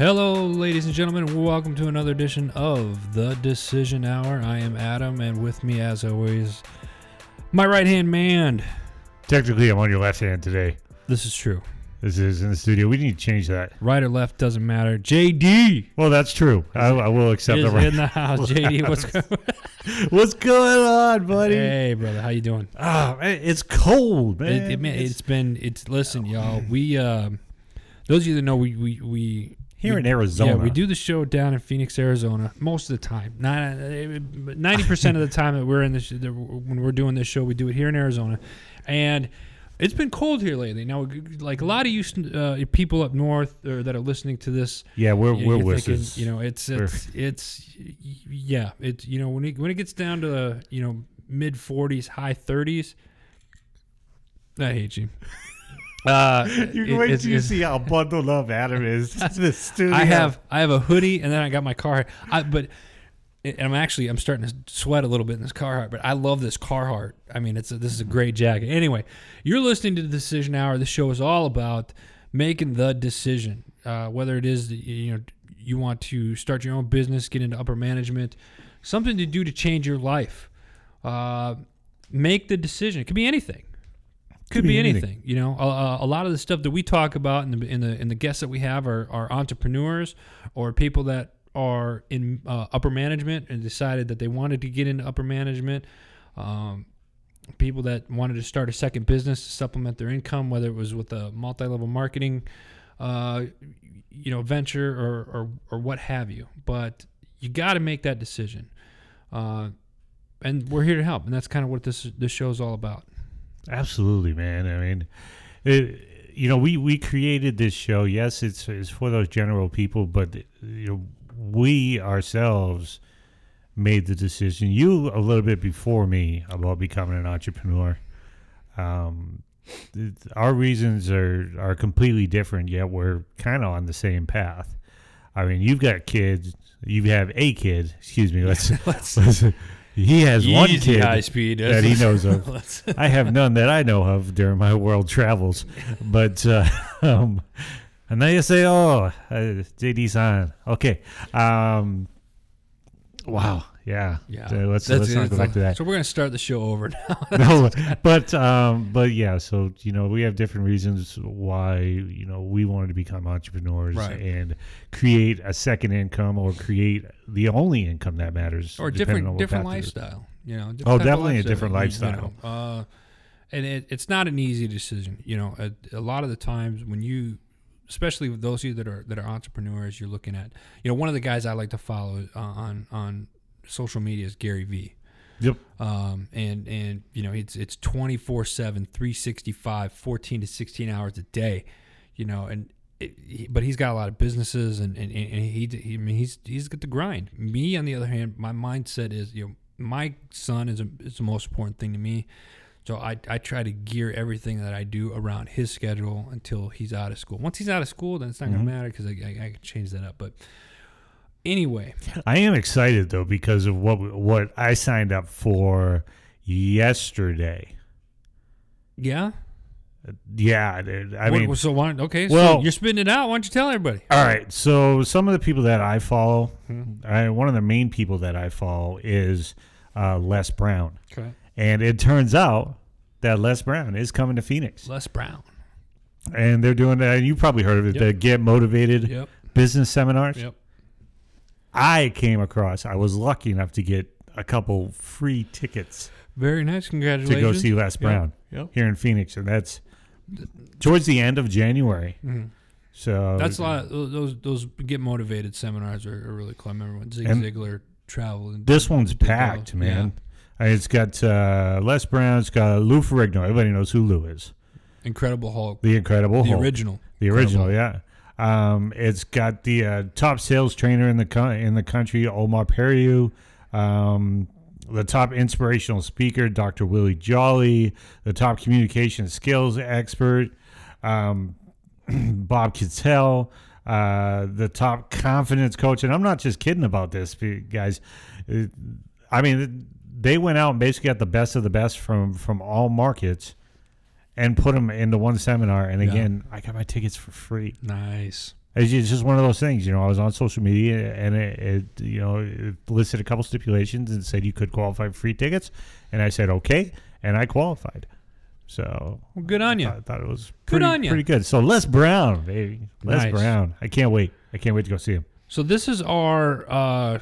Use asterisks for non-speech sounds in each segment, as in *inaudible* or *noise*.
Hello, ladies and gentlemen, welcome to another edition of the Decision Hour. I am Adam, and with me, as always, my right hand man. Technically, I'm on your left hand today. This is true. This is in the studio. We need to change that. Right or left doesn't matter. JD Well, that's true. I, I will accept is the right. in the house. JD, *laughs* what's going? *laughs* What's going on, buddy? Hey, brother, how you doing? Ah, man, it's cold, man. It, it, man, it's been it's listen, y'all. We uh, those of you that know, we we we here we- in Arizona. Yeah, we do the show down in Phoenix, Arizona, most of the time. Ninety percent of the time that we're in this, when we're doing this show, we do it here in Arizona, and it's been cold here lately. Now, like a lot of you uh, people up north or that are listening to this, Yeah, we're you- we're thinking, wusses. you know, it's it's it's yeah, it's you know when it when it gets down to the, you know mid forties, high thirties. I hate you. Uh, *laughs* you it- wait till you see how bundled up Adam is. *laughs* the studio. I have I have a hoodie and then I got my car. I, but and I'm actually I'm starting to sweat a little bit in this Carhartt. But I love this Carhartt. I mean, it's a, this is a great jacket. Anyway, you're listening to the Decision Hour. This show is all about making the decision. Uh, whether it is that, you know you want to start your own business, get into upper management, something to do to change your life. Uh, make the decision. It could be anything. Could, be, be anything. anything. You know, a, a lot of the stuff that we talk about in the in the in the guests that we have are, are entrepreneurs or people that are in uh, upper management and decided that they wanted to get into upper management. Um, people that wanted to start a second business to supplement their income, whether it was with a multi-level marketing, uh, you know, venture or, or or what have you. But you got to make that decision, uh, and we're here to help, and that's kind of what this this show is all about. Absolutely, man. I mean, it, you know, we we created this show. Yes, it's it's for those general people, but you know, we ourselves made the decision. You a little bit before me about becoming an entrepreneur. Um, our reasons are are completely different, yet we're kind of on the same path. I mean, you've got kids. You have a kid. Excuse me. Let's. *laughs* let's he has one kid high speed that he knows of. *laughs* I have none that I know of during my world travels. But uh, *laughs* um, and then you say, "Oh, uh, JD's on." Okay. Um, wow. Yeah. Yeah, Uh, let's That's- let's not go back to that. So we're gonna start the show over now. *laughs* *laughs* no, but um, but yeah. So you know, we have different reasons why you know we wanted to become entrepreneurs Right. and create a second income or create the only income that matters or different different path it is. lifestyle. You know, Oh, definitely a different you- you lifestyle. know. uh, and it, it's not an easy decision. You know, a, a lot of the times when you, especially with those of you that are that are entrepreneurs, you're looking at. You know, one of the guys I like to follow uh, on on social media is Gary Vee. Yep. um, and and you know it's it's 24 7 365 14 to 16 hours a day you know and it, he, but he's got a lot of businesses and and, and he, he I mean he's he's got the grind me on the other hand my mindset is you know my son is a, is the most important thing to me so I, I try to gear everything that I do around his schedule until he's out of school. Once he's out of school, then it's not Mhm. gonna matter because I, I, I can change that up. But anyway, I am excited though because of what what I signed up for yesterday. yeah. Yeah, dude, I What- mean, so why, okay, so you're spitting it out. Why don't you tell everybody? all right. So some of the people that I follow, Mhm. I, one of the main people that I follow is uh, Les Brown, Okay. and it turns out that Les Brown is coming to Phoenix, Les Brown. and they're doing that. And you probably heard of it, Yep. the Get Motivated Yep. business seminars. Yep. I came across. I was lucky enough to get a couple free tickets Very nice. Congratulations. To go see Les Brown Yep. here in Phoenix, and that's towards the end of January. Mhm. So That's a lot. Of, those those get motivated seminars are, are really cool. I remember when Zig Ziglar traveled. And This one's packed, man. Yeah. Uh, It's got uh, Les Brown. It's got Lou Ferrigno. Everybody knows who Lou is. Incredible Hulk. The Incredible The Hulk. The original. The original, yeah. Um, it's got the uh, top sales trainer in the co- in the country, Omar Periu. Um, the top inspirational speaker, Dr. Willie Jolly. The top communication skills expert, um, *clears throat* Bob Kittel. Uh, the top confidence coach, and I'm not just kidding about this, guys. Uh, I mean, they went out and basically got the best of the best from from all markets, and put them into one seminar. And Yeah. again, I got my tickets for free. Nice. It's just, one of those things, you know. I was on social media and it, it, you know, it listed a couple stipulations and said you could qualify for free tickets, and I said okay, and I qualified. So Well, good on you. I thought it was Good pretty, on ya. pretty good. So Les Brown, baby, Les Nice. Brown. I can't wait. I can't wait to go see him. So this is our uh,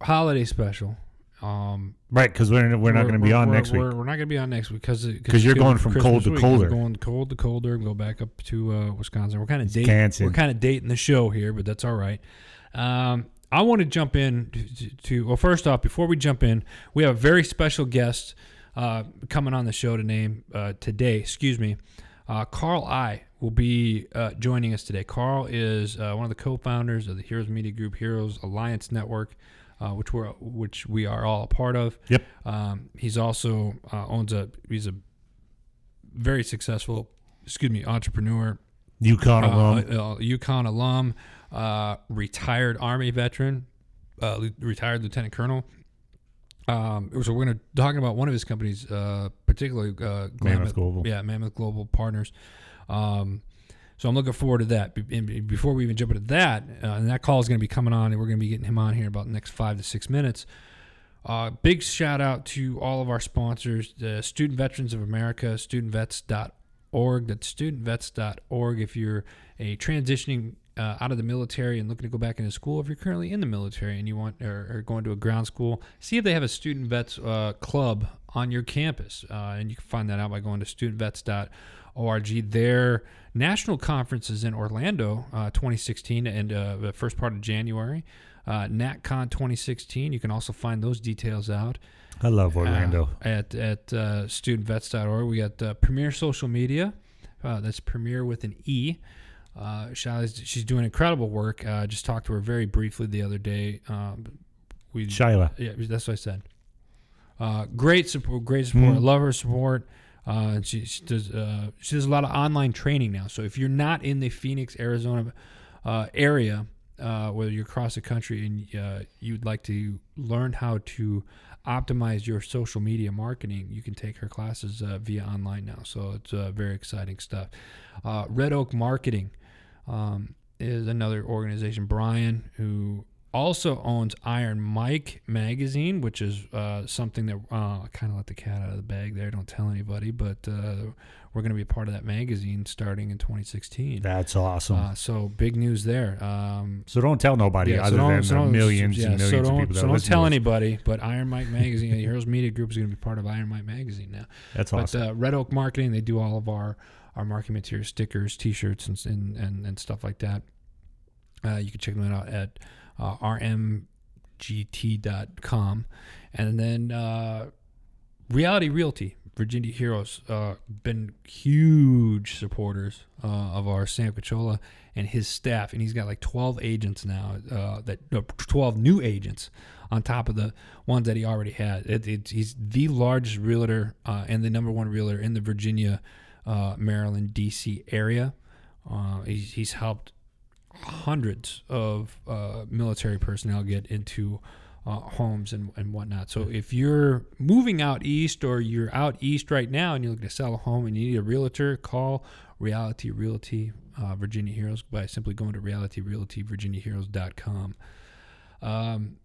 holiday special. Um, Right, because we're we're not going to be on next week. We're, we're not going to be on next week because because you're going from cold to colder. We're going cold to colder and go back up to uh, Wisconsin. We're kind of dating. We're kind of dating the show here, but that's all right. Um, I want to jump in to, to well, first off, before we jump in, we have a very special guest uh, coming on the show to name uh, today. Excuse me, uh, Carl Ey will be uh, joining us today. Carl is uh, one of the co-founders of the Heroes Media Group, Heroes Alliance Network, uh, which we're which we are all a part of. Yep. Um, he's also uh, owns a he's a very successful, excuse me, entrepreneur, UConn uh, alum. uh, UConn alum, uh, retired Army veteran, uh, retired lieutenant colonel. Um, so we're going to talking about one of his companies, uh, particularly uh, Mammoth Global. Yeah, Mammoth Global Partners. Um, so I'm looking forward to that. And before we even jump into that, uh, and that call is going to be coming on, and we're going to be getting him on here in about the next five to six minutes. Uh, big shout out to all of our sponsors, the Student Veterans of America, studentvets.org. That's studentvets.org. If you're a transitioning uh, out of the military and looking to go back into school, if you're currently in the military and you want or, or going to a ground school, see if they have a student vets uh, club on your campus, uh, and you can find that out by going to studentvets.org. Their national conference is in Orlando, uh, 2016, and uh, the first part of January. Uh, NatCon 2016. You can also find those details out I love Orlando. uh, at at uh, studentvets.org. We got uh, Premier Social Media. Uh, that's Premier with an E. Uh, she's doing incredible work. Uh, just talked to her very briefly the other day. Um, we Shyla. yeah, that's what I said. Uh, great support, great support. Mhm. Love her support. Uh, she, she does uh, she does a lot of online training now. So if you're not in the Phoenix, Arizona uh, area, uh, whether you're across the country and uh, you'd like to learn how to optimize your social media marketing, you can take her classes uh, via online now. So it's very exciting stuff. Red Oak Marketing um, is another organization. Brian, who also owns Iron Mike magazine, which is uh, something that uh, I kind of let the cat out of the bag there. Don't tell anybody, but uh, we're going to be a part of that magazine starting in 2016. That's awesome. Uh, so big news there. Um, so don't tell nobody yeah, other so don't, than so the millions yeah, and millions don't, of people that so don't tell anybody. But Iron Mike magazine, the Heroes Media Group is going to be part of Iron Mike magazine now. That's But awesome. uh, Red Oak Marketing, they do all of our our marketing materials, stickers, T-shirts, and and, and, and stuff like that. Uh, you can check them out at uh, rmgt.com, and then uh, Reality Realty, Virginia Heroes, uh, been huge supporters uh, of our Sam Cachola and his staff, and he's got like 12 agents now, uh, that no, 12 new agents on top of the ones that he already had. It, it, he's the largest realtor uh, and the number one realtor in the Virginia, Maryland, D.C. area. Uh, he's, he's helped hundreds of uh, military personnel get into uh, homes and, and whatnot. So if you're moving out east or you're out east right now and you're looking to sell a home and you need a realtor, call Reality Realty uh, Virginia Heroes by simply going to realityrealtyvirginiaheroes.com. Um,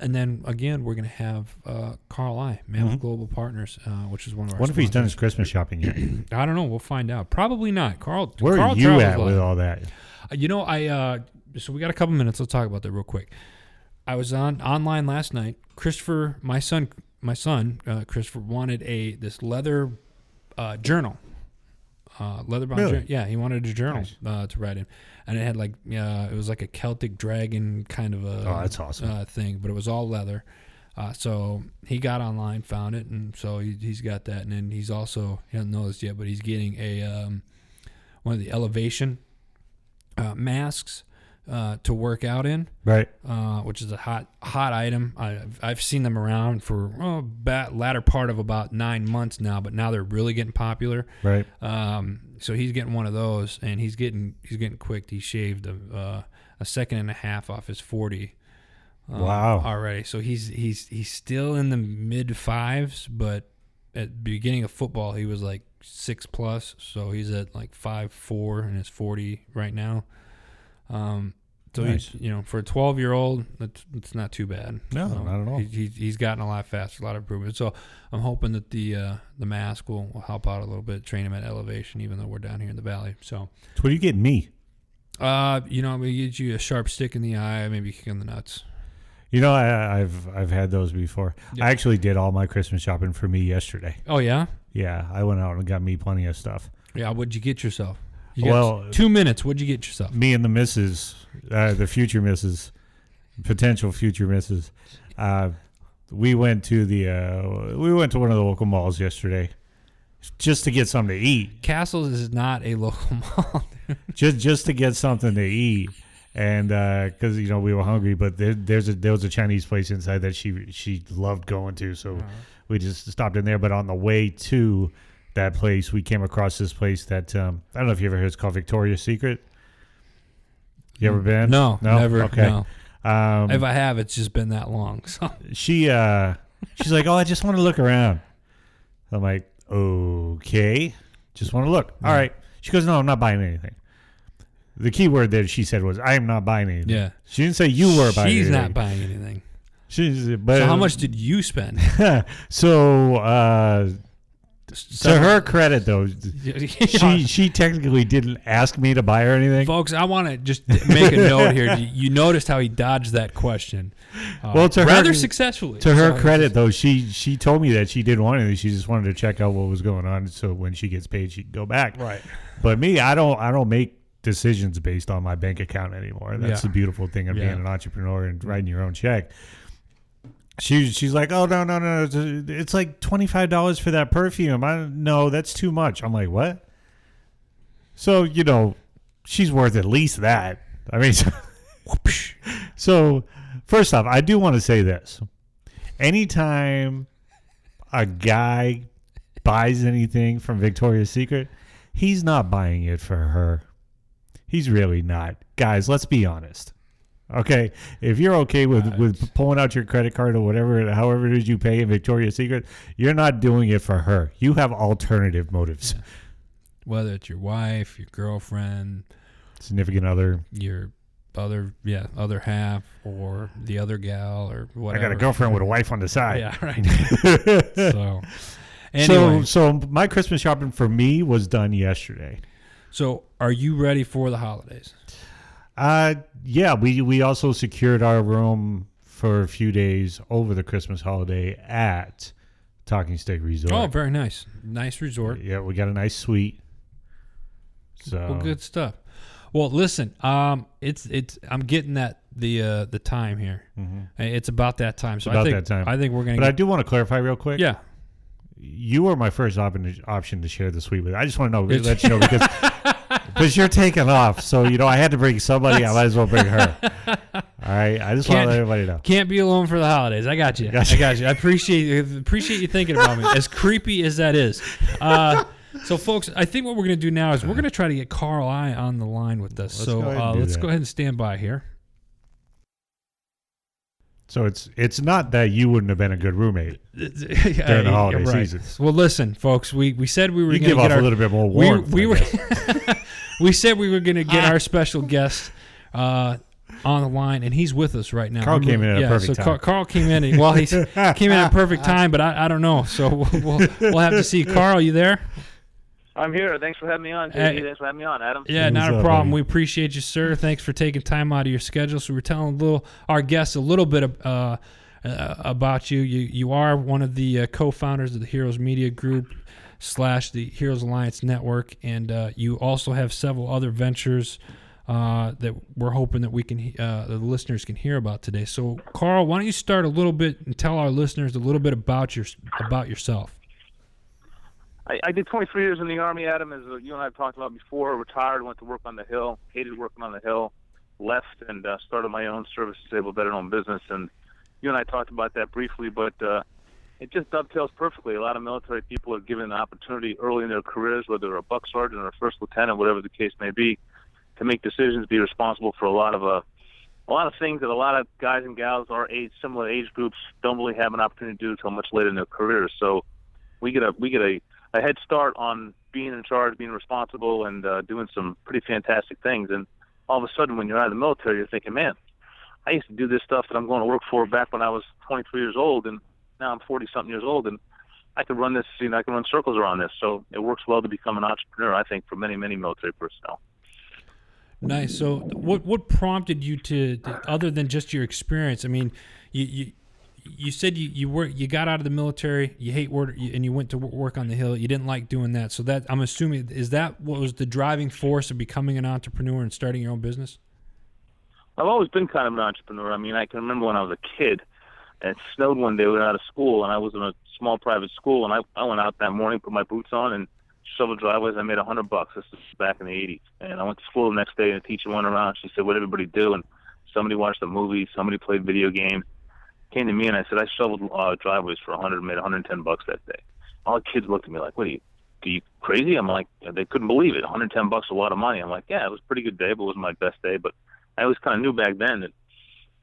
and then again, we're going to have uh, Carl Ey, Mammoth Mhm. Global Partners, uh, which is one of our. What if he's done his. Christmas shopping yet? *clears throat* I don't know. We'll find out. Probably not. Carl. Where Carl are you at with all that? Uh, You know, I uh, so we got a couple minutes. Let's talk about that real quick. I was on online last night. Christopher, my son, my son, uh, Christopher wanted a this leather uh, journal, uh, leather bound. Really? journal. Yeah, he wanted a journal Nice. uh, to write in, and it had like uh, it was like a Celtic dragon kind of a Oh, that's awesome. uh, thing, but it was all leather. Uh, so he got online, found it, and so he, he's got that. And then he's also he hasn't noticed yet, but he's getting a um, one of the elevation uh, masks uh, to work out in, Right. uh, which is a hot hot item. I've, I've seen them around for oh, bat, latter part of about nine months now, but now they're really getting popular. Right. Um, so he's getting one of those, and he's getting he's getting quick. He shaved a, uh, a second and a half off his forty. um, Wow. Already, so he's he's he's still in the mid fives, but at the beginning of football, he was like six plus. So he's at like five four and his forty right now. Um, so Nice. he's you know for a 12 year old, that's it's not too bad. No, Um, not at all. He, he, he's gotten a lot faster, a lot of improvement. So I'm hoping that the uh, the mask will, will help out a little bit, train him at elevation, even though we're down here in the valley. So, So what are you getting me? uh, you know, I'm gonna get you a sharp stick in the eye, maybe kick in the nuts. You know, I, I've I've had those before. Yeah. I actually did all my Christmas shopping for me yesterday. Oh yeah, Yeah, I went out and got me plenty of stuff. yeah. What'd you get yourself? You Well- two minutes. What'd you get yourself? Me and the missus, uh, the future missus, potential future missus, uh, we went to the uh, we went to one of the local malls yesterday, just to get something to eat. Castles is not a *laughs* local mall. just just to get something to eat and because you know we were hungry but there, there's a there was a chinese place inside that she she loved going to so we just stopped in there but on the way to that place we came across this place that um, i don't know if you ever heard it's called victoria's secret you ever been No, no? never. okay No. um, If I have, it's just been that long. So she uh she's like oh i just want to look around i'm like okay just want to look all Yeah. right she goes no i'm not buying anything the key word that she said was i am not buying anything yeah, she didn't say you were buying she's anything. not buying anything. she's but So how much did you spend? *laughs* so uh to her credit though *laughs* she she technically didn't ask me to buy her anything Folks, I want to just make a note here. You, *laughs* you noticed how he dodged that question. Uh, Well, to her- rather successfully. to her So- credit though she she told me that she didn't want anything she just wanted to check out what was going on so when she gets paid she can go back Right. But me, I don't I don't make decisions based on my bank account anymore. That's Yeah. the beautiful thing of Yeah. being an entrepreneur and writing your own check. She she's like, oh no no no, it's, like twenty five dollars for that perfume. I no, that's too much. I'm like, what? So you know, she's worth at least that. I mean, *laughs* so first off, I do want to say this: anytime a guy buys anything from Victoria's Secret, he's not buying it for her. He's really not. Guys, let's be honest. Okay, if you're okay with, with pulling out your credit card or whatever, however it is you pay in Victoria's Secret, you're not doing it for her. You have alternative motives. Whether it's your wife, your girlfriend, Significant other. your other yeah other half, or the other gal, or whatever. I got a girlfriend with a wife on the side. Yeah, right. *laughs* so anyway, So, so my Christmas shopping for me was done yesterday. so are you ready for the holidays? Uh, yeah, we we also secured our room for a few days over the Christmas holiday at Talking Stick Resort. Oh, very nice, nice resort. yeah, we got a nice suite. So Well, good stuff. Well, listen, um, it's it's I'm getting that the uh the time here. It's about that time. So I Mm-hmm. about think that time. I think we're gonna. But I do want to clarify real quick. yeah, you were my first option option to share the suite with. I just want to know, let you know because *laughs* because you're taking off. So you know, I had to bring somebody. I might as well bring her. All right, I just want to let everybody know. can't be alone for the holidays. I got you. Got I got you. I appreciate appreciate you thinking about me. *laughs* As creepy as that is. Uh, so, folks, I think what we're gonna do now is we're gonna try to get Carl Ey on the line with us. Let's so go uh, let's that. go ahead and stand by here. So it's it's not that you wouldn't have been a good roommate. *laughs* During the holiday season. Well, listen, folks, we, we said we were You going give to off get our a little bit more warmth. we I were. *laughs* we said we were going to get our special guest uh, on the line, and he's with us right now. Carl came in at a yeah, perfect so time. Carl, Carl came in. and- Well, he *laughs* came in at a perfect time, but I, I don't know. So we'll, we'll we'll have to see. Carl, you there? I'm here. Thanks for having me on. Hey. Thanks for having me on, Adam. Yeah, What's not a problem. buddy? We appreciate you, sir. Thanks for taking time out of your schedule. So we're telling a little our guests a little bit of, uh, uh, about you. You you are one of the uh, co-founders of the Heroes Media Group slash the Heroes Alliance Network, and uh, you also have several other ventures uh, that we're hoping that we can uh, the listeners can hear about today. So, Carl, why don't you start a little bit and tell our listeners a little bit about your about yourself? I, I did 23 years in the Army, Adam, as uh, you and I have talked about before. Retired, went to work on the Hill, hated working on the Hill, left and uh, started my own service disabled veteran-owned business. And you and I talked about that briefly, but uh, it just dovetails perfectly. A lot of military people are given an opportunity early in their careers, whether they're a buck sergeant or a first lieutenant, whatever the case may be, to make decisions, be responsible for a lot of uh, a lot of things that a lot of guys and gals our age, similar age groups, don't really have an opportunity to do until much later in their careers. So we get a we get a, a head start on being in charge, being responsible, and uh, doing some pretty fantastic things. And all of a sudden, when you're out of the military, you're thinking, man, I used to do this stuff that I'm going to work for back when I was 23 years old, and now I'm 40 something years old, and I can run this, you know, I can run circles around this. So it works well to become an entrepreneur, I think, for many, many military personnel. Nice. So, what what prompted you to, to other than just your experience? I mean, you you, you said you you were you got out of the military, you hate work, and you went to work on the hill. You didn't like doing that. So that I'm assuming is that what was the driving force of becoming an entrepreneur and starting your own business? I've always been kind of an entrepreneur. I mean, I can remember when I was a kid, and it snowed one day. We were out of school, and I was in a small private school, and I I went out that morning, put my boots on, and shovel driveways. I made a hundred bucks. This is back in the '80s, and I went to school the next day, and the teacher went around. She said, "What everybody do?" And somebody watched a movie, somebody played video games. Came to me, and I said, "I shoveled uh, driveways for a hundred, made a hundred ten bucks that day." All the kids looked at me like, "What are you?" Are you crazy? I'm like, they couldn't believe it. 110 bucks, a lot of money. I'm like, yeah, it was a pretty good day, but it wasn't my best day. But I always kind of knew back then that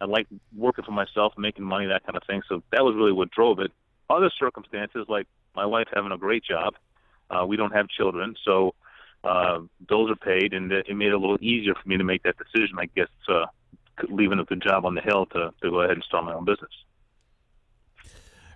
I liked working for myself, making money, that kind of thing. So that was really what drove it. Other circumstances, like my wife having a great job, uh, we don't have children, so uh, bills are paid, and it made it a little easier for me to make that decision. I guess uh, leaving a good job on the hill to to go ahead and start my own business.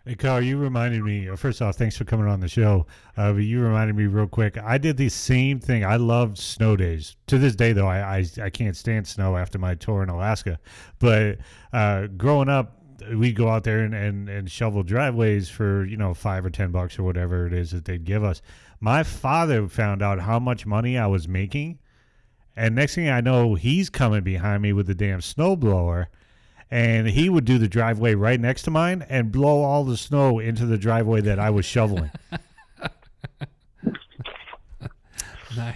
Hey, Carl, you reminded me. First off, thanks for coming on the show. Uh, but you reminded me real quick. I did the same thing. I loved snow days. To this day, though, I I, I can't stand snow after my tour in Alaska. But uh, growing up, we'd go out there and, and, and shovel driveways for you know five or ten bucks or whatever it is that they'd give us. My father found out how much money I was making, and next thing I know, he's coming behind me with the damn snowblower, and he would do the driveway right next to mine and blow all the snow into the driveway that I was shoveling. Nice.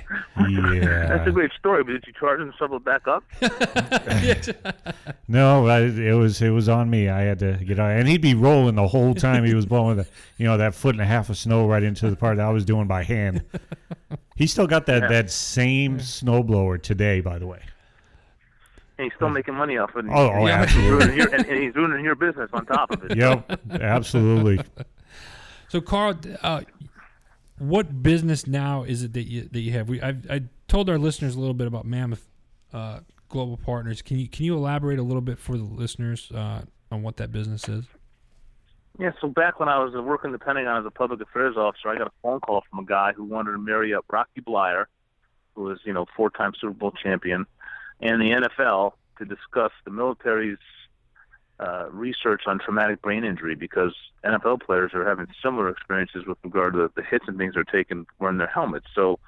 yeah, That's a great story, but did you charge him to shovel back up? *laughs* No, I, it was it was on me. I had to get out, and he'd be rolling the whole time he was blowing the, you know, that foot and a half of snow right into the part that I was doing by hand. He still got that Yeah. that same snowblower today, by the way. And he's still making money off of it. and Oh, oh, he's absolutely. ruining your, and, and *laughs* he's ruining your business on top of it. Yep, absolutely. So, Carl, uh, what business now is it that you that you have? We I, I told our listeners a little bit about Mammoth uh, Global Partners. Can you can you elaborate a little bit for the listeners uh, on what that business is? Yeah, so back when I was working the Pentagon as a public affairs officer, I got a phone call from a guy who wanted to marry up Rocky Bleier, who was, you know, four-time Super Bowl champion, and the NFL to discuss the military's uh, research on traumatic brain injury because NFL players are having similar experiences with regard to the hits and things they're taking wearing their helmets. So,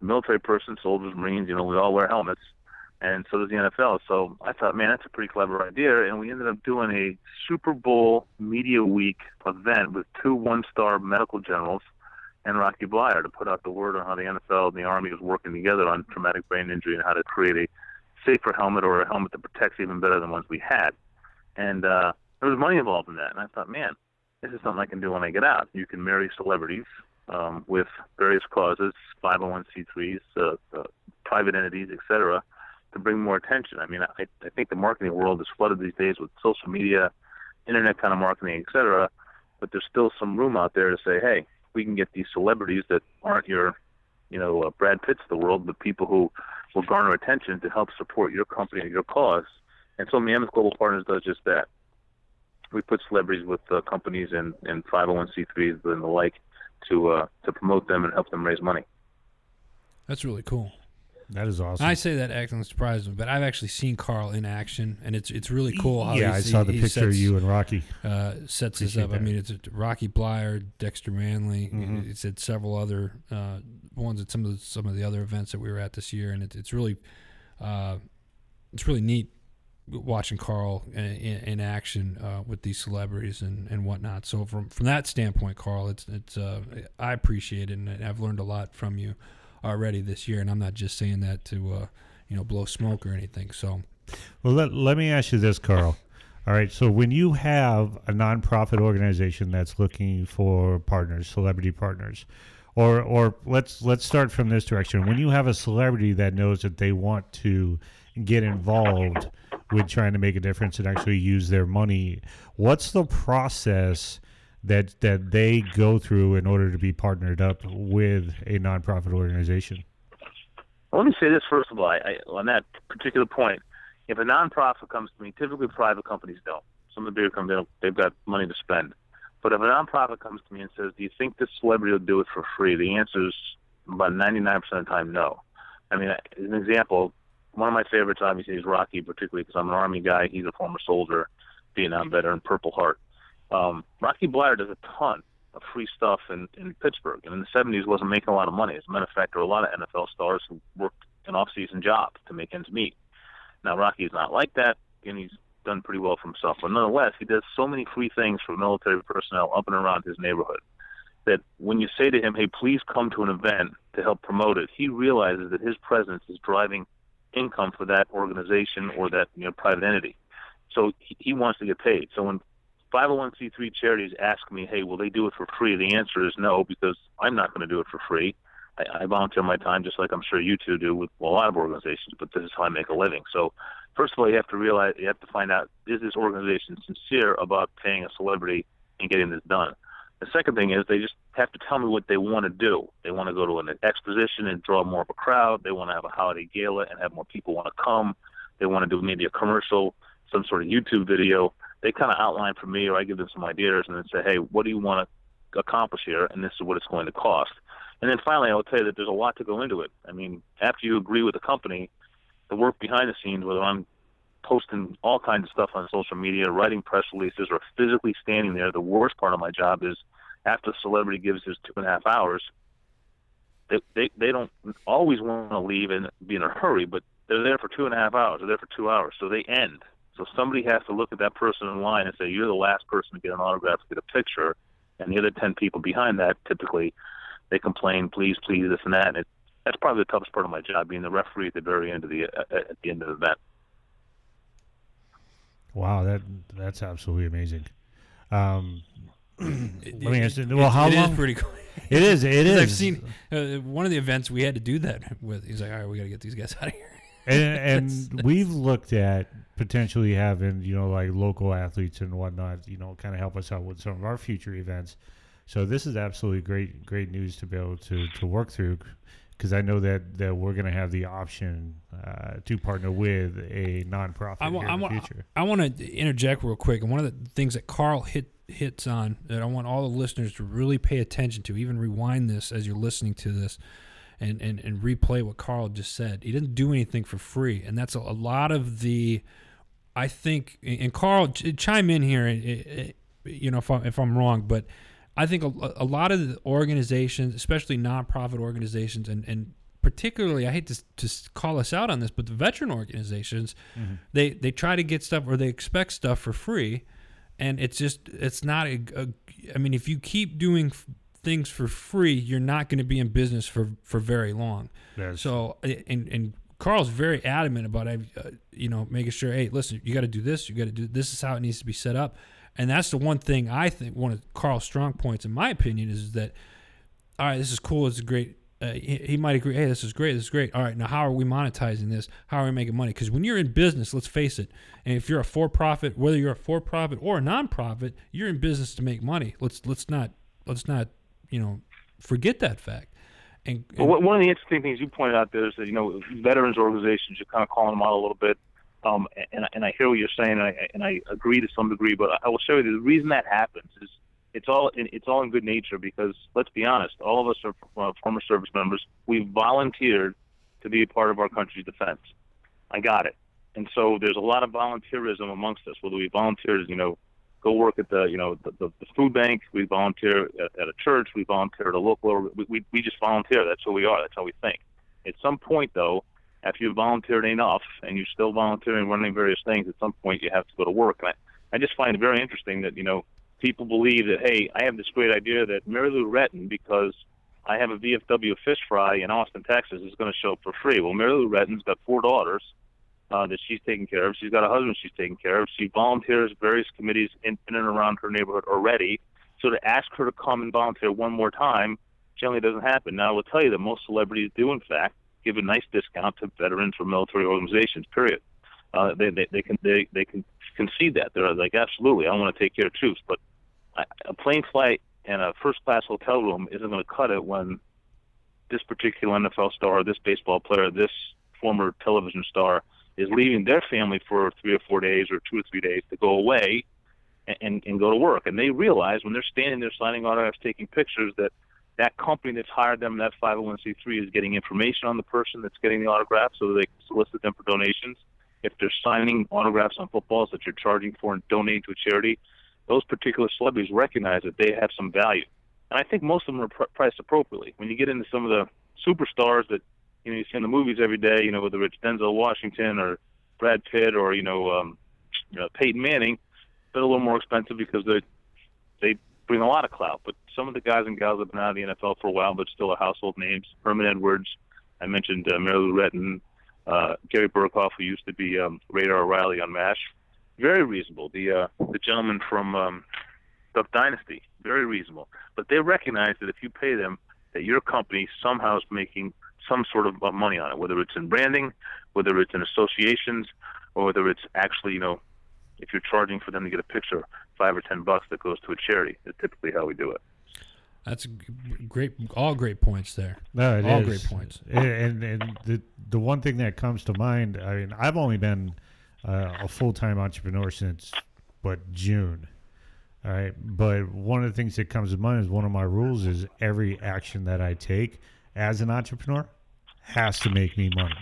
military person, soldiers, Marines, you know, we all wear helmets, and so does the NFL. So I thought, man, that's a pretty clever idea, and we ended up doing a Super Bowl Media Week event with two one-star medical generals and Rocky Bleier to put out the word on how the NFL and the Army was working together on traumatic brain injury and how to create a safer helmet or a helmet that protects even better than ones we had. And uh, there was money involved in that, and I thought, man, this is something I can do when I get out. You can marry celebrities um, with various causes, 501c3s, uh, uh, private entities, etc., to bring more attention. I mean, I, I think the marketing world is flooded these days with social media, internet kind of marketing, etc. But there's still some room out there to say, hey, we can get these celebrities that aren't your, you know, uh, Brad Pitts the world, but people who will garner attention to help support your company and your cause. And so Mammoth Global Partners does just that. We put celebrities with uh, companies and, and 501c3s and the like to uh, to promote them and help them raise money. That's really cool. That is awesome. And I say that acting surprised me, but I've actually seen Carl in action, and it's it's really cool. How yeah, I saw the he picture of you and Rocky. uh, sets this up. I mean, it's Rocky Bleier, Dexter Manley. Mhm. It's at several other uh, ones at some of the, some of the other events that we were at this year, and it, it's really uh, it's really neat watching Carl in, in, in action uh, with these celebrities and, and whatnot. So from from that standpoint, Carl, it's it's uh, I appreciate it, and I've learned a lot from you already this year. And I'm not just saying that to uh, you know blow smoke or anything. So Well, let, let me ask you this, Carl. All right, so when you have a nonprofit organization that's looking for partners, celebrity partners, or or let's let's start from this direction. When you have a celebrity that knows that they want to get involved with trying to make a difference and actually use their money, what's the process that that they go through in order to be partnered up with a nonprofit organization? Let me say this first of all. I, I, on that particular point, if a nonprofit comes to me, typically private companies don't. Some of the bigger companies, they've got money to spend. But if a nonprofit comes to me and says, "Do you think this celebrity will do it for free?" The answer is about 99% of the time, no. I mean, as an example, one of my favorites obviously is Rocky, particularly because I'm an Army guy. He's a former soldier, Vietnam veteran, Purple Heart. Um, Rocky Bleier does a ton of free stuff in, in Pittsburgh, and in the 70s wasn't making a lot of money. As a matter of fact, there were a lot of NFL stars who worked an off-season job to make ends meet. Now Rocky is not like that, and he's done pretty well for himself. But nonetheless, he does so many free things for military personnel up and around his neighborhood that when you say to him, "Hey, please come to an event to help promote it," he realizes that his presence is driving income for that organization or that you know private entity. So he, he wants to get paid. So when 501c3 charities ask me, "Hey, will they do it for free?" The answer is no, because I'm not going to do it for free. I, I volunteer my time just like I'm sure you two do with a lot of organizations, but this is how I make a living. So, first of all, you have to realize, you have to find out, is this organization sincere about paying a celebrity and getting this done? The second thing is they just have to tell me what they want to do. They want to go to an exposition and draw more of a crowd. They want to have a holiday gala and have more people want to come. They want to do maybe a commercial, some sort of YouTube video. They kind of outline for me, or I give them some ideas, and then say, "Hey, what do you want to accomplish here?" And this is what it's going to cost. And then finally, I will tell you that there's a lot to go into it. I mean, after you agree with the company, the work behind the scenes, whether I'm posting all kinds of stuff on social media, writing press releases, or physically standing there, the worst part of my job is after the celebrity gives his two and a half hours, they they, they don't always want to leave and be in a hurry, but they're there for two and a half hours. They're there for two hours, so they end. So somebody has to look at that person in line and say, "You're the last person to get an autograph, to get a picture," and the other ten people behind that typically they complain, please, please, this and that. And it, that's probably the toughest part of my job, being the referee at the very end of the uh, at the end of the event. Wow, that that's absolutely amazing. Um, It- *clears throat* let me it- ask you, it- well, how it is long? pretty cool. It is. It *laughs* is. I've seen uh, one of the events we had to do that with. He's like, "All right, we got to get these guys *laughs* out of here." And, *laughs* and we've looked at potentially having you know like local athletes and whatnot you know kind of help us out with some of our future events so this is absolutely great great news to be able to to work through because I know that that we're going to have the option uh, to partner with a nonprofit I here I in the future. I want to interject real quick, and one of the things that Carl hit hits on that I want all the listeners to really pay attention to, even rewind this as you're listening to this, and and, and replay what Carl just said. He didn't do anything for free, and that's a, a lot of the. I think, and Carl, ch- chime in here, eh, eh, you know, if, I, if I'm wrong, but I think a, a lot of the organizations, especially nonprofit organizations, and, and particularly, I hate to, to call us out on this, but the veteran organizations, they they try to get stuff or they expect stuff for free, and it's just it's not a. a I mean, if you keep doing things for free, you're not going to be in business for for very long. That's- So and and Carl's very adamant about uh, you know making sure. Hey, listen, you got to do this. You got to do this. Is how it needs to be set up. And that's the one thing I think one of Carl's strong points, in my opinion, is that all right, this is cool. It's great. Uh, he, he might agree. Hey, this is great. This is great. All right, now how are we monetizing this? How are we making money? Because when you're in business, let's face it, and if you're a for-profit, whether you're a for-profit or a non-profit, you're in business to make money. Let's let's not let's not you know forget that fact. And, and one- one of the interesting things you pointed out there is that you know veterans organizations, you're kind of calling them out a little bit, um, and and I hear what you're saying, and I, and I agree to some degree. But I will show you the reason that happens is it's all in, it's all in good nature because let's be honest, all of us are uh, former service members. We volunteered to be a part of our country's defense. I got it, and so there's a lot of volunteerism amongst us. Whether we volunteer, as you know, go work at the you know the, the, food bank. We volunteer at, at a church. We volunteer at a local. We, we we just volunteer. That's who we are. That's how we think. At some point, though, after you've volunteered enough and you're still volunteering, running various things, at some point you have to go to work. And I, I just find it very interesting that you know people believe that hey, I have this great idea that Mary Lou Retton because I have a VFW fish fry in Austin, Texas, is going to show up for free. Well, Mary Lou Retton's got four daughters uh, that she's taking care of. She's got a husband she's taking care of. She volunteers various committees in, in and around her neighborhood already. So to ask her to come and volunteer one more time generally doesn't happen. Now, I will tell you that most celebrities do, in fact, give a nice discount to veterans or military organizations. Period. Uh, they, they they can they they can concede that they're like absolutely I want to take care of troops, but a plane flight and a first class hotel room isn't going to cut it when this particular NFL star, this baseball player, this former television star is leaving their family for three or four days or two or three days to go away and, and, and go to work. And they realize when they're standing there signing autographs, taking pictures, that that company that's hired them, that 501c3, is getting information on the person that's getting the autograph so they can solicit them for donations. If they're signing autographs on footballs that you're charging for and donating to a charity, those particular celebrities recognize that they have some value. And I think most of them are pr- priced appropriately. When you get into some of the superstars that you know you see in the movies every day, you know whether it's Denzel Washington or Brad Pitt or you know, um, you know Peyton Manning, they're a little more expensive because they they bring a lot of clout. But some of the guys and gals have been out of the NFL for a while, but still are household names. Herman Edwards, I mentioned uh, Mary Lou Retton, uh, Gary Burghoff, who used to be um, Radar O'Reilly on MASH. Very reasonable. The uh, the gentleman from um, Duck Dynasty, very reasonable. But they recognize that if you pay them, that your company somehow is making some sort of money on it, whether it's in branding, whether it's in associations, or whether it's actually, you know, if you're charging for them to get a picture, five or ten bucks that goes to a charity. Is typically how we do it. That's great. All great points there. No, it all is. great points. And, and the the one thing that comes to mind, I mean, I've only been uh, a full time entrepreneur since but June. All right, but one of the things that comes to mind is one of my rules is every action that I take as an entrepreneur has to make me money.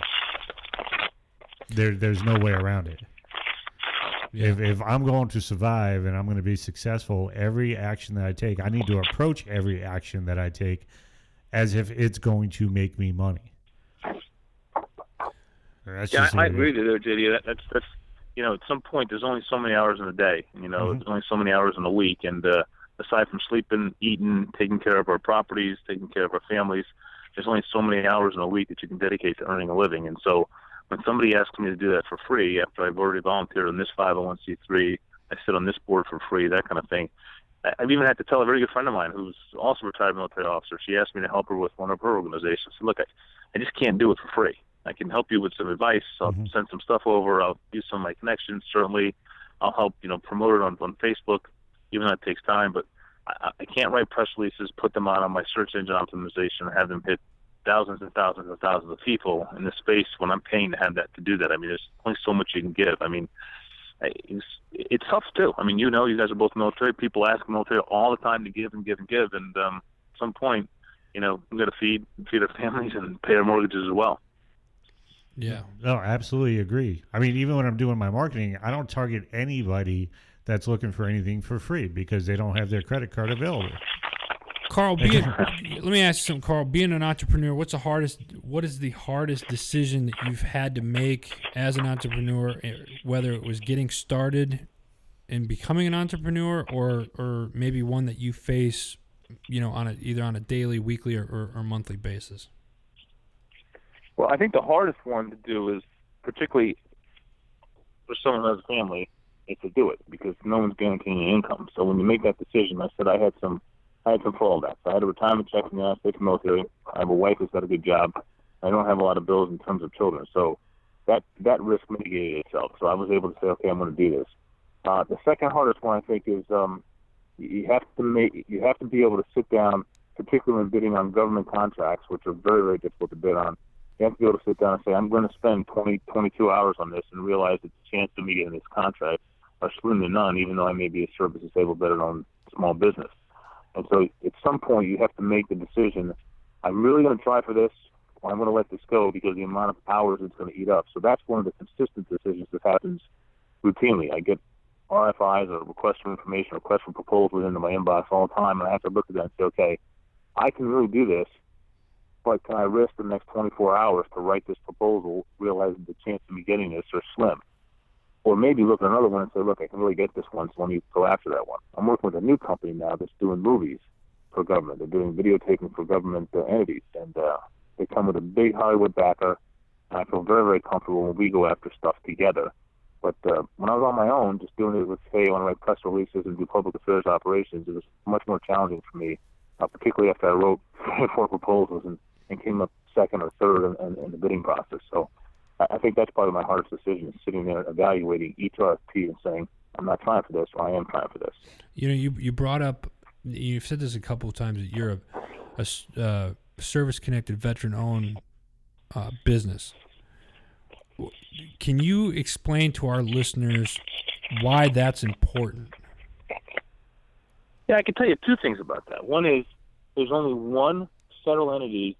There, there's no way around it. Yeah. If, if I'm going to survive and I'm going to be successful, every action that I take, I need to approach every action that I take as if it's going to make me money. That's Yeah, I, I agree with you there, JD. That, that's that's you know, at some point there's only so many hours in a day. You know, Mhm. there's only so many hours in a week, and uh, aside from sleeping, eating, taking care of our properties, taking care of our families, there's only so many hours in a week that you can dedicate to earning a living. And so, when somebody asks me to do that for free after I've already volunteered on this 501c3, I sit on this board for free, that kind of thing. I've even had to tell a very good friend of mine who's also a retired military officer. She asked me to help her with one of her organizations. I said, look, I, I just can't do it for free. I can help you with some advice. I'll Mhm. send some stuff over. I'll use some of my connections. Certainly, I'll help you know promote it on on Facebook, even though it takes time. But I, I can't write press releases, put them out on my search engine optimization, and have them hit thousands and thousands and thousands of people in the space when I'm paying to have that to do that. I mean, there's only so much you can give. I mean, it's, it's tough too. I mean, you know, you guys are both military. People ask the military all the time to give and give and give, and um, at some point, you know, we got to feed feed our *laughs* families and pay our mortgages as well. Yeah. No, absolutely agree. I mean, even when I'm doing my marketing, I don't target anybody that's looking for anything for free because they don't have their credit card available. Carl, *laughs* being, let me ask you something, Carl. Being an entrepreneur, what's the hardest? What is the hardest decision that you've had to make as an entrepreneur? eh, Whether it was getting started and becoming an entrepreneur, or or maybe one that you face, you know, on a either on a daily, weekly, or, or, or monthly basis. Well, I think the hardest one to do is, particularly for someone who has a family, is to do it because no one's guaranteeing income. So when you make that decision, I said I had some, I had some fallbacks. I had a retirement check from the United States military. I have a wife who's got a good job. I don't have a lot of bills in terms of children, so that that risk mitigated itself. So I was able to say, okay, I'm going to do this. Uh, the second hardest one, I think, is um, you you have to make you have to be able to sit down, particularly when bidding on government contracts, which are very very difficult to bid on you have to be able to sit down and say, I'm going to spend 20, 22 hours on this and realize that the chance of me getting this contract are slim to none, even though I may be a service disabled veteran on small business. And so at some point, you have to make the decision I'm really going to try for this, or I'm going to let this go because the amount of hours it's going to eat up. So that's one of the consistent decisions that happens routinely. I get RFIs or requests for information, requests for proposals into my inbox all the time, and I have to look at that and say, okay, I can really do this but can I risk the next 24 hours to write this proposal, realizing the chance of me getting this are slim? Or maybe look at another one and say, look, I can really get this one, so let me go after that one. I'm working with a new company now that's doing movies for government. They're doing videotaping for government uh, entities, and uh, they come with a big Hollywood backer. And I feel very, very comfortable when we go after stuff together. But uh, when I was on my own, just doing it with, hey, I want to write press releases and do public affairs operations, it was much more challenging for me, uh, particularly after I wrote *laughs* four proposals and and came up second or third in, in, in the bidding process. So I, I think that's part of my hardest decision: is sitting there evaluating each RFP and saying, "I'm not trying for this, or I am trying for this." You know, you you brought up, you've said this a couple of times that you're a uh, service connected veteran owned uh, business. Can you explain to our listeners why that's important? Yeah, I can tell you two things about that. One is there's only one federal entity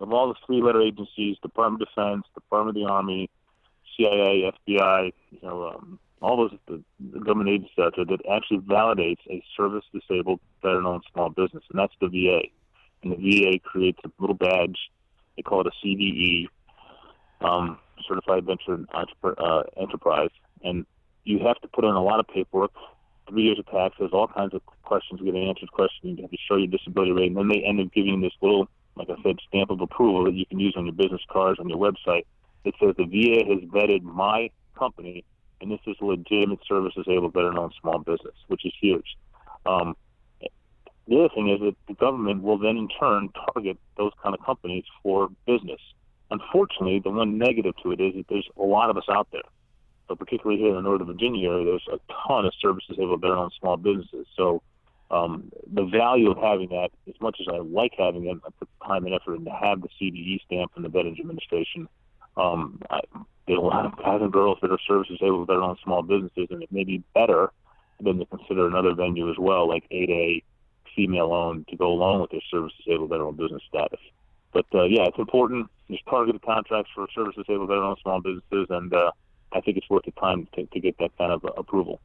of all the three letter agencies Department of Defense, Department of the Army, CIA, FBI, you know, um, all those the, the government agencies out there that actually validates a service disabled veteran owned small business, and that's the VA. And the VA creates a little badge. They call it a CVE, um, Certified Venture uh, Enterprise, and you have to put in a lot of paperwork. Three years of taxes, all kinds of questions get answered. Questions you have to show your disability rate, and then they end up giving this little, like I said, stamp of approval that you can use on your business cards on your website. It says the VA has vetted my company and this is legitimate service disabled veteran owned small business, which is huge. Um, the other thing is that the government will then in turn target those kind of companies for business. Unfortunately, the one negative to it is that there's a lot of us out there. So particularly here in the Northern Virginia area, there's a ton of service disabled veteran owned small businesses. So um, the value of having that, as much as I like having it, I put time and effort in to have the CVE stamp from the Veterans Administration. Um, I, there's a lot of guys and girls that are service disabled that are on small businesses, and it may be better than to consider another venue as well, like 8A female owned, to go along with their service disabled veteran business status. But uh, yeah, it's important. There's targeted contracts for service disabled veteran owned small businesses, and uh, I think it's worth the time to, to get that kind of uh, approval.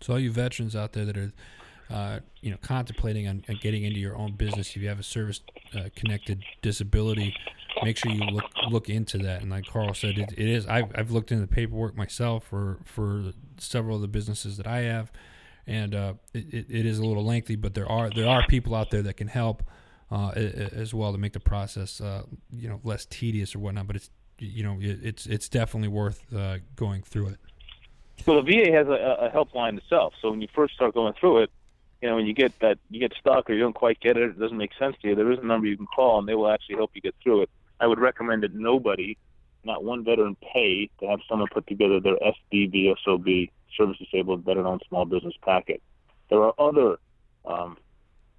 So, all you veterans out there that are uh, you know, contemplating on, on, getting into your own business, if you have a service uh, connected disability, make sure you look look into that. And like Carl said, it, it is. I've, I've looked into the paperwork myself for for several of the businesses that I have, and uh, it, it is a little lengthy, but there are there are people out there that can help uh, as well to make the process uh, you know less tedious or whatnot. But it's you know it, it's it's definitely worth uh, going through it. Well, the VA has a, a helpline itself, so when you first start going through it, you know, when you get that you get stuck or you don't quite get it, it doesn't make sense to you. There is a number you can call, and they will actually help you get through it. I would recommend that nobody, not one veteran, pay to have someone put together their SDVSOB, Service Disabled Veteran Owned Small Business Packet. There are other um,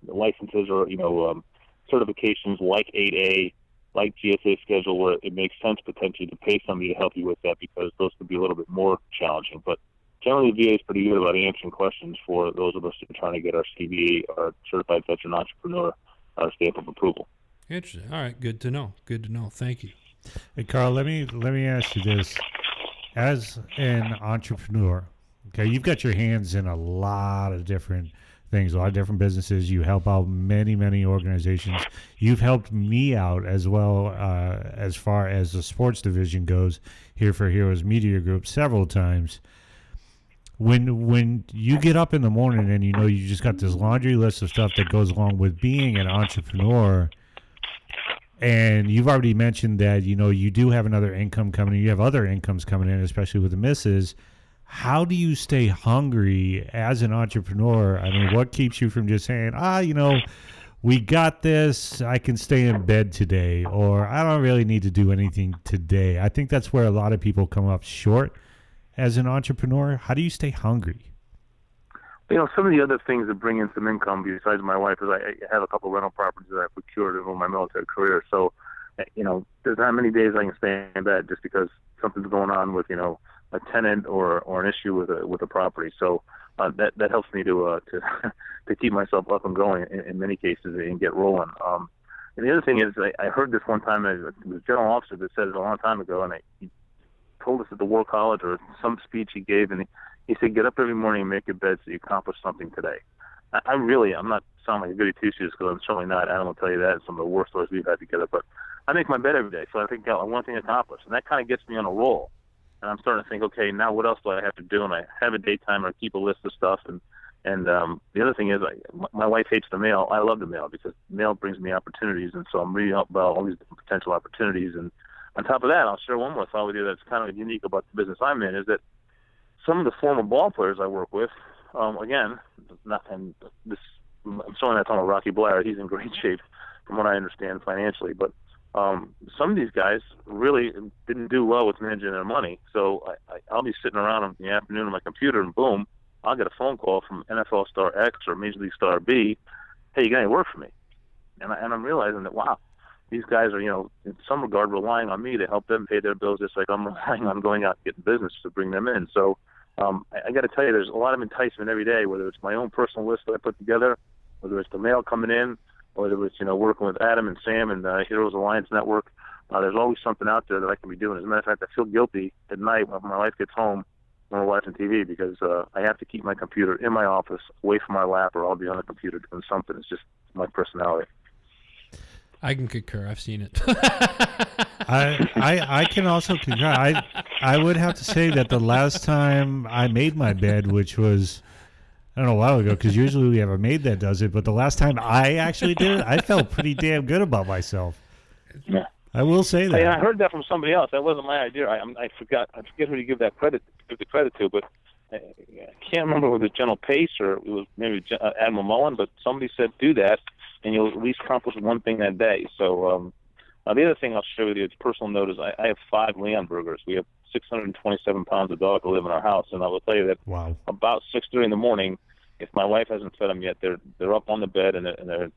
licenses or you know um, certifications like 8A, like GSA schedule, where it makes sense potentially to pay somebody to help you with that because those could be a little bit more challenging. But generally, the VA is pretty good about answering questions for those of us who are trying to get our CVE, our Certified Veteran Entrepreneur, our stamp of approval. Interesting. All right, good to know. Good to know. Thank you. Hey, Carl, let me let me ask you this: as an entrepreneur, okay, you've got your hands in a lot of different things, a lot of different businesses. You help out many, many organizations. You've helped me out as well uh, as far as the sports division goes here for Heroes Media Group several times. When when you get up in the morning and you know you just got this laundry list of stuff that goes along with being an entrepreneur, and you've already mentioned that you know you do have another income coming in. You have other incomes coming in, especially with the misses. How do you stay hungry as an entrepreneur? I mean, what keeps you from just saying, ah, you know, we got this. I can stay in bed today, or I don't really need to do anything today. I think that's where a lot of people come up short as an entrepreneur. How do you stay hungry? you know, some of the other things that bring in some income besides my wife is I have a couple rental properties that I procured over my military career. So, you know, there's not many days I can stay in bed just because something's going on with, you know, a tenant or or an issue with a with a property. So uh, that that helps me to uh, to *laughs* to keep myself up and going in, in many cases and get rolling. Um, and the other thing is, I, I heard this one time. It was a general officer that said it a long time ago, and I, told us at the War College or some speech he gave, and he, he said, "Get up every morning and make your bed so you accomplish something today." I, I really, I'm not sounding like a goody two shoes because I'm certainly not. Adam will tell you that. Some of the worst stories we've had together, but I make my bed every day, so I think I want thing accomplished, and that kind of gets me on a roll. And I'm starting to think, okay, now what else do I have to do? And I have a daytime or keep a list of stuff. And and um, the other thing is, I, my wife hates the mail. I love the mail because mail brings me opportunities, and so I'm reading about all these potential opportunities. And on top of that, I'll share one more thought with you that's kind of unique about the business I'm in is that some of the former ball players I work with, um, again, not and this I'm certainly not talking about Rocky Bleier. He's in great shape, from what I understand financially. But um, some of these guys really didn't do well with managing their money. So I, I, I'll be sitting around in the afternoon on my computer, and boom, I'll get a phone call from NFL star X or Major League star B. Hey, you got any work for me? And, I, and I'm realizing that wow, these guys are, you know, in some regard relying on me to help them pay their bills, just like I'm *laughs* relying on going out and getting business to bring them in. So um, I, I got to tell you, there's a lot of enticement every day, whether it's my own personal list that I put together, whether it's the mail coming in, whether it's you know working with Adam and Sam and uh, Heroes Alliance Network. Uh, there's always something out there that I can be doing. As a matter of fact, I feel guilty at night when my wife gets home when we're watching TV because uh, I have to keep my computer in my office, away from my lap, or I'll be on the computer doing something. It's just my personality. I can concur. I've seen it. *laughs* I, I I can also concur. I I would have to say that the last time I made my bed, which was I don't know a while ago, because usually we have a maid that does it, but the last time I actually did it, I felt pretty damn good about myself. Yeah. I will say that. Hey, I heard that from somebody else. That wasn't my idea. I, I forgot. I forget who to give that credit give the credit to, but I, I can't remember whether it was General Pace or it was maybe uh, Admiral Mullen. But somebody said do that, and you'll at least accomplish one thing that day. So um, uh, the other thing I'll share with you, it's a personal note, is I, I have five Leonbergers. We have 627 pounds of dog to live in our house, and I will tell you that wow. about 6:30 in the morning, if my wife hasn't fed them yet, they're they're up on the bed and they're, and they're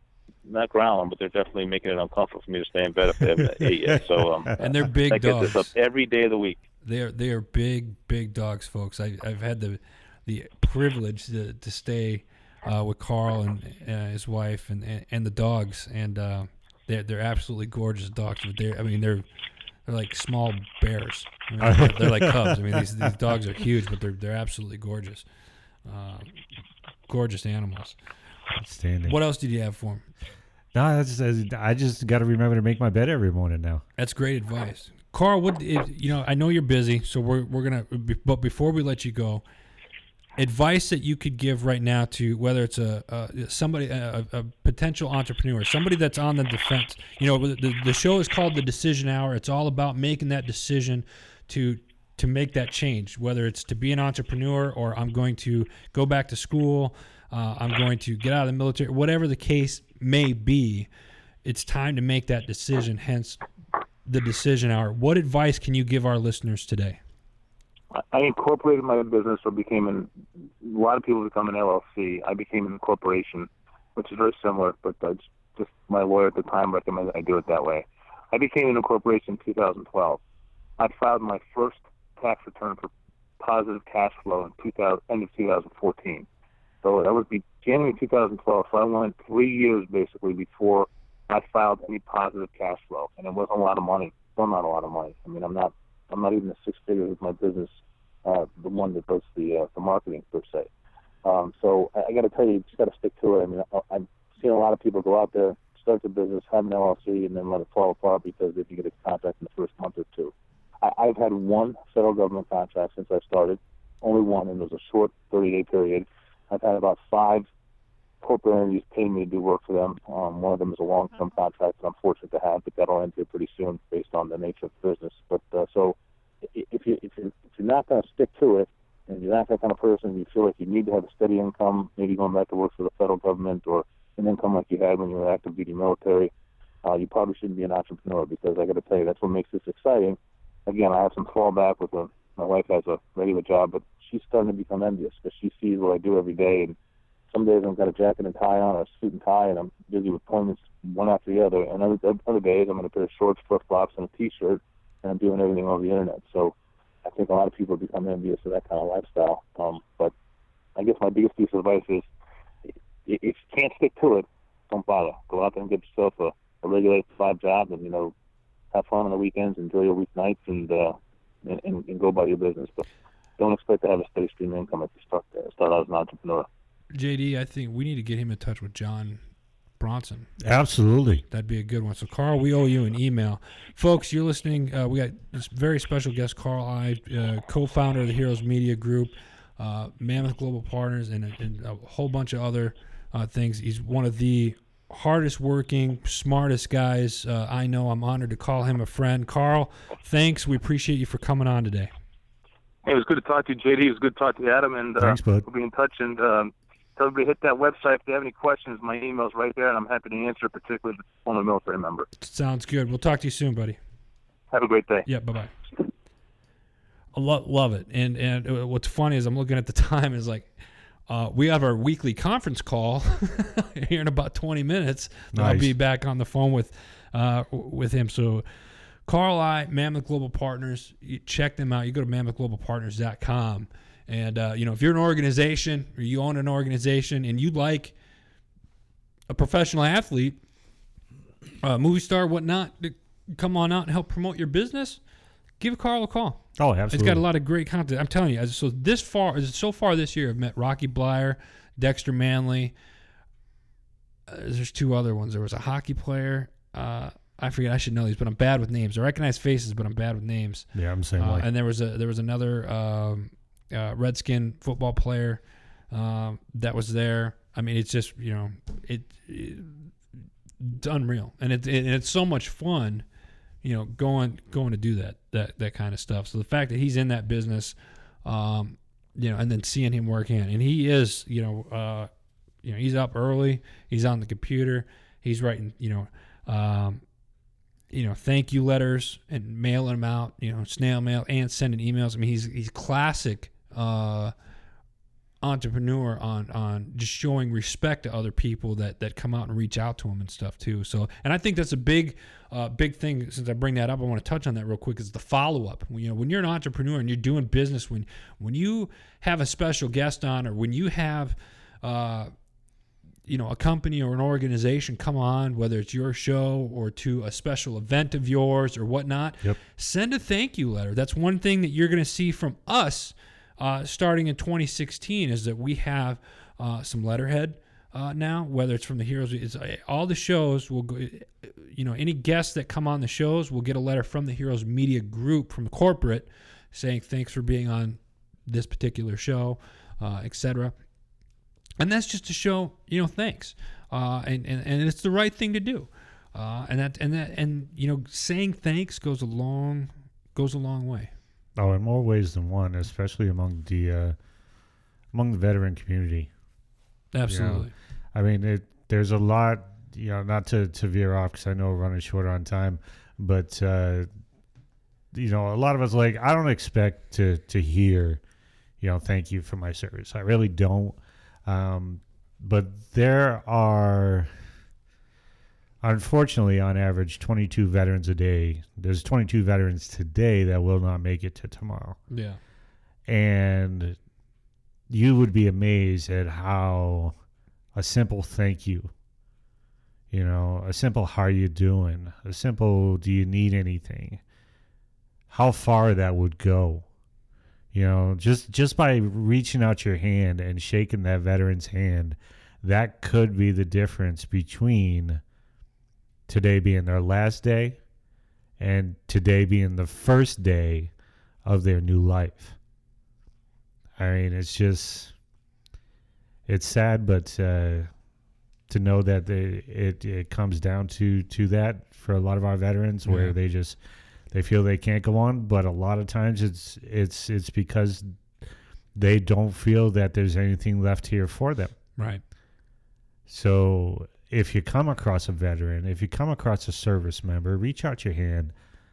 not growling, but they're definitely making it uncomfortable for me to stay in bed if they haven't *laughs* ate yet. So um, *laughs* and they're big I get dogs. this up every day of the week. They are they are big big dogs, folks. I, I've had the the privilege to, to stay uh, with Carl and uh, his wife and, and, and the dogs, and uh, they're they're absolutely gorgeous dogs. But they I mean they're they're like small bears. I mean, they're, they're like cubs. I mean these these dogs are huge, but they're they're absolutely gorgeous. Uh, gorgeous animals. Outstanding. What else did you have for him? No, that's, that's- I just got to remember to make my bed every morning now. That's great advice, Carl. What you know? I know you're busy, so we're we're gonna. But before we let you go, advice that you could give right now to whether it's a, a somebody a, a potential entrepreneur, somebody that's on the defense. You know, the the show is called the Decision Hour. It's all about making that decision to to make that change, whether it's to be an entrepreneur or I'm going to go back to school, uh, I'm going to get out of the military, whatever the case may be. It's time to make that decision. Hence, the decision hour. What advice can you give our listeners today? I- incorporated my business or became an. A lot of people become an LLC. I became an incorporation, which is very similar, but just, just my lawyer at the time recommended I do it that way. I became an incorporation in 2012. I filed my first tax return for positive cash flow in 2000, end of 2014. So that would be January 2012. So I went three years basically before I filed any positive cash flow, and it wasn't a lot of money. Still not a lot of money. I mean, I'm not I'm not even a six figures with my business, uh, the one that does the uh, the marketing per se. Um, so I, I got to tell you, you just got to stick to it. I mean, I, I've seen a lot of people go out there, start the business, have an LLC, and then let it fall apart because they didn't get a contract in the first month or two. I, I've had one federal government contract since I started, only one, and it was a short 30 day period. I've had about five corporate entities pay me to do work for them. Um, one of them is a long term contract that I'm fortunate to have, but that'll end here pretty soon based on the nature of the business. But uh, so if you if you if you're not going to stick to it, and you're not that kind of person, you feel like you need to have a steady income, maybe going back to work for the federal government or an income like you had when you were active duty military, uh, you probably shouldn't be an entrepreneur because I got to tell you that's what makes this exciting. Again, I have some fallback with a, my wife has a regular job, but she's starting to become envious because she sees what I do every day and some days I've got a jacket and tie on, or a suit and tie, and I'm busy with appointments one after the other. And other, other days I'm in a pair of shorts, flip flops, and a t-shirt, and I'm doing everything over the internet. So I think a lot of people become envious of that kind of lifestyle. Um, but I guess my biggest piece of advice is, if you can't stick to it, don't bother. Go out there and get yourself a, a regular five job, and you know, have fun on the weekends, enjoy your weeknights, and uh, and, and, go about your business. But don't expect to have a steady stream of income if you start start out as an entrepreneur. JD, I think we need to get him in touch with John Bronson. Absolutely. That'd be a good one. So, Carl, we owe you an email. Folks, you're listening. Uh, we got this very special guest, Carl Ey, uh, co founder of the Heroes Media Group, uh, Mammoth Global Partners, and, a- and a whole bunch of other uh, things. He's one of the hardest working, smartest guys uh, I know. I'm honored to call him a friend. Carl, thanks. We appreciate you for coming on today. Hey, it was good to talk to you, JD. It was good to talk to you, Adam, and uh, Thanks, bud. we'll be in touch. And um, tell everybody to hit that website if they have any questions. My email's right there, and I'm happy to answer, particularly if it's from a military member. Sounds good. We'll talk to you soon, buddy. Have a great day. Yeah, bye bye. I lo- love it. And and uh, what's funny is I'm looking at the *laughs* time is like uh, we have our weekly conference call *laughs* here in about 20 minutes. Nice. I'll be back on the phone with uh, with him. So, Carl Ey, Mammoth Global Partners, you check them out. You go to mammothglobalpartners.com. And, uh, you know, if you're an organization or you own an organization and you'd like a professional athlete, uh, movie star, whatnot, to come on out and help promote your business, give Carl a call. Oh, absolutely. It's got a lot of great content. I'm telling you. as- So this far, so far this year, I've met Rocky Bleier, Dexter Manley. Uh, there's two other ones. There was a hockey player. Uh, I forget. I should know these, but I'm bad with names. I recognize faces, but I'm bad with names. Yeah, I'm saying. Uh, and there was a there was another um, uh, Redskin football player um, that was there. I mean, it's just you know it, it it's unreal, and it, it it's so much fun, you know, going going to do that that that kind of stuff. So the fact that he's in that business, um, you know, and then seeing him working, and he is, you know, uh, you know, he's up early, he's on the computer, he's writing, you know. Um, you know, thank you letters and mailing them out, you know, snail mail and sending emails. I mean, he's he's classic uh, entrepreneur on on just showing respect to other people that that come out and reach out to him and stuff too. So, and I think that's a big uh, big thing. Since I bring that up, I want to touch on that real quick. Is the follow up. You know, when you're an entrepreneur and you're doing business, when when you have a special guest on, or when you have uh, you know a company or an organization come on whether it's your show or to a special event of yours or whatnot Yep. send a thank you letter that's one thing that you're going to see from us uh, starting in 2016 is that we have uh, some letterhead uh, now whether it's from the heroes it's, uh, all the shows will go you know any guests that come on the shows will get a letter from the heroes media group from corporate saying thanks for being on this particular show uh, etc and that's just to show you know thanks uh, and, and and it's the right thing to do uh, and that and that and you know saying thanks goes a long goes a long way Oh, in more ways than one, especially among the uh, among the veteran community. absolutely I mean, it, there's a lot, you know, not to, to veer off because I know we're running short on time, but, uh, you know, a lot of us, like, I don't expect to, to hear, you know, thank you for my service. I really don't. Um, but there are, unfortunately, on average, 22 veterans a day. There's 22 veterans today that will not make it to tomorrow. Yeah. And you would be amazed at how a simple thank you you know a simple how are you doing? A simple do you need anything? How far that would go you know just just by reaching out your hand and shaking that veteran's hand that could be the difference between today being their last day and today being the first day of their new life I mean, it's just it's sad, but uh, to know that they, it it comes down to to that for a lot of our veterans, where Yeah. they just they feel they can't go on, but a lot of times it's it's it's because they don't feel that there's anything left here for them. right So if you come across a veteran, if you come across a service member, reach out your hand,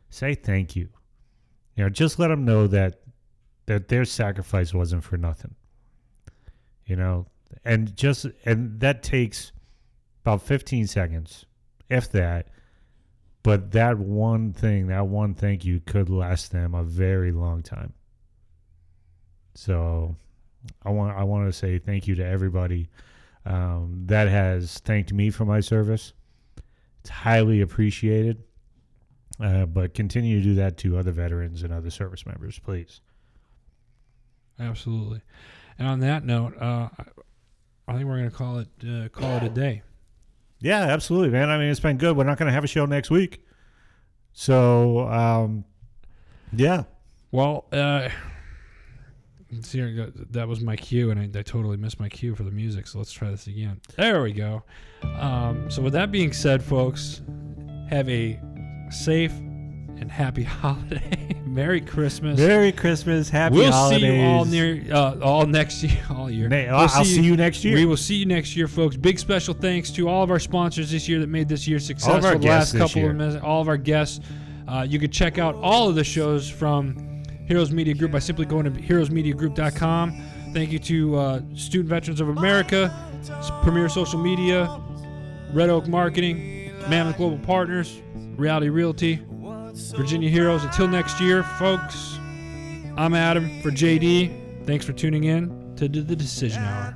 say thank you. You know, just let them know that that their sacrifice wasn't for nothing. You know, and just and that takes about 15 seconds, if that. But that one thing, that one thank you could last them a very long time. So I want I want to say thank you to everybody um, that has thanked me for my service. It's highly appreciated. Uh, but continue to do that to other veterans and other service members, please. absolutely and on that note uh, I- think we're going to call it uh, call it a day Yeah, absolutely, man. I mean, it's been good. We're not going to have a show next week, so um, yeah. Well, uh, see, that was my cue, and I, I totally missed my cue for the music. So let's try this again. There we go. Um, so with that being said, folks, have a safe and happy *laughs* holiday. Merry Christmas. Merry Christmas, Happy we'll Holidays. see you all near, uh, all next *laughs* year, all year. Na- We'll I'll, I'll see you next year. We will see you next year, folks. Big special thanks to all of our sponsors this year that made this year successful. our the guests last couple year. of minutes, all of our guests. Uh, you can check out all of the shows from Heroes Media Group by simply going to heroesmediagroup.com. Thank you to uh, Student Veterans of America, Premier Social Media, Red Oak Marketing, Mammoth Global Partners, Reality Realty, Virginia Heroes. Until next year, folks, I'm Adam for JD. Thanks for tuning in to the Decision Hour.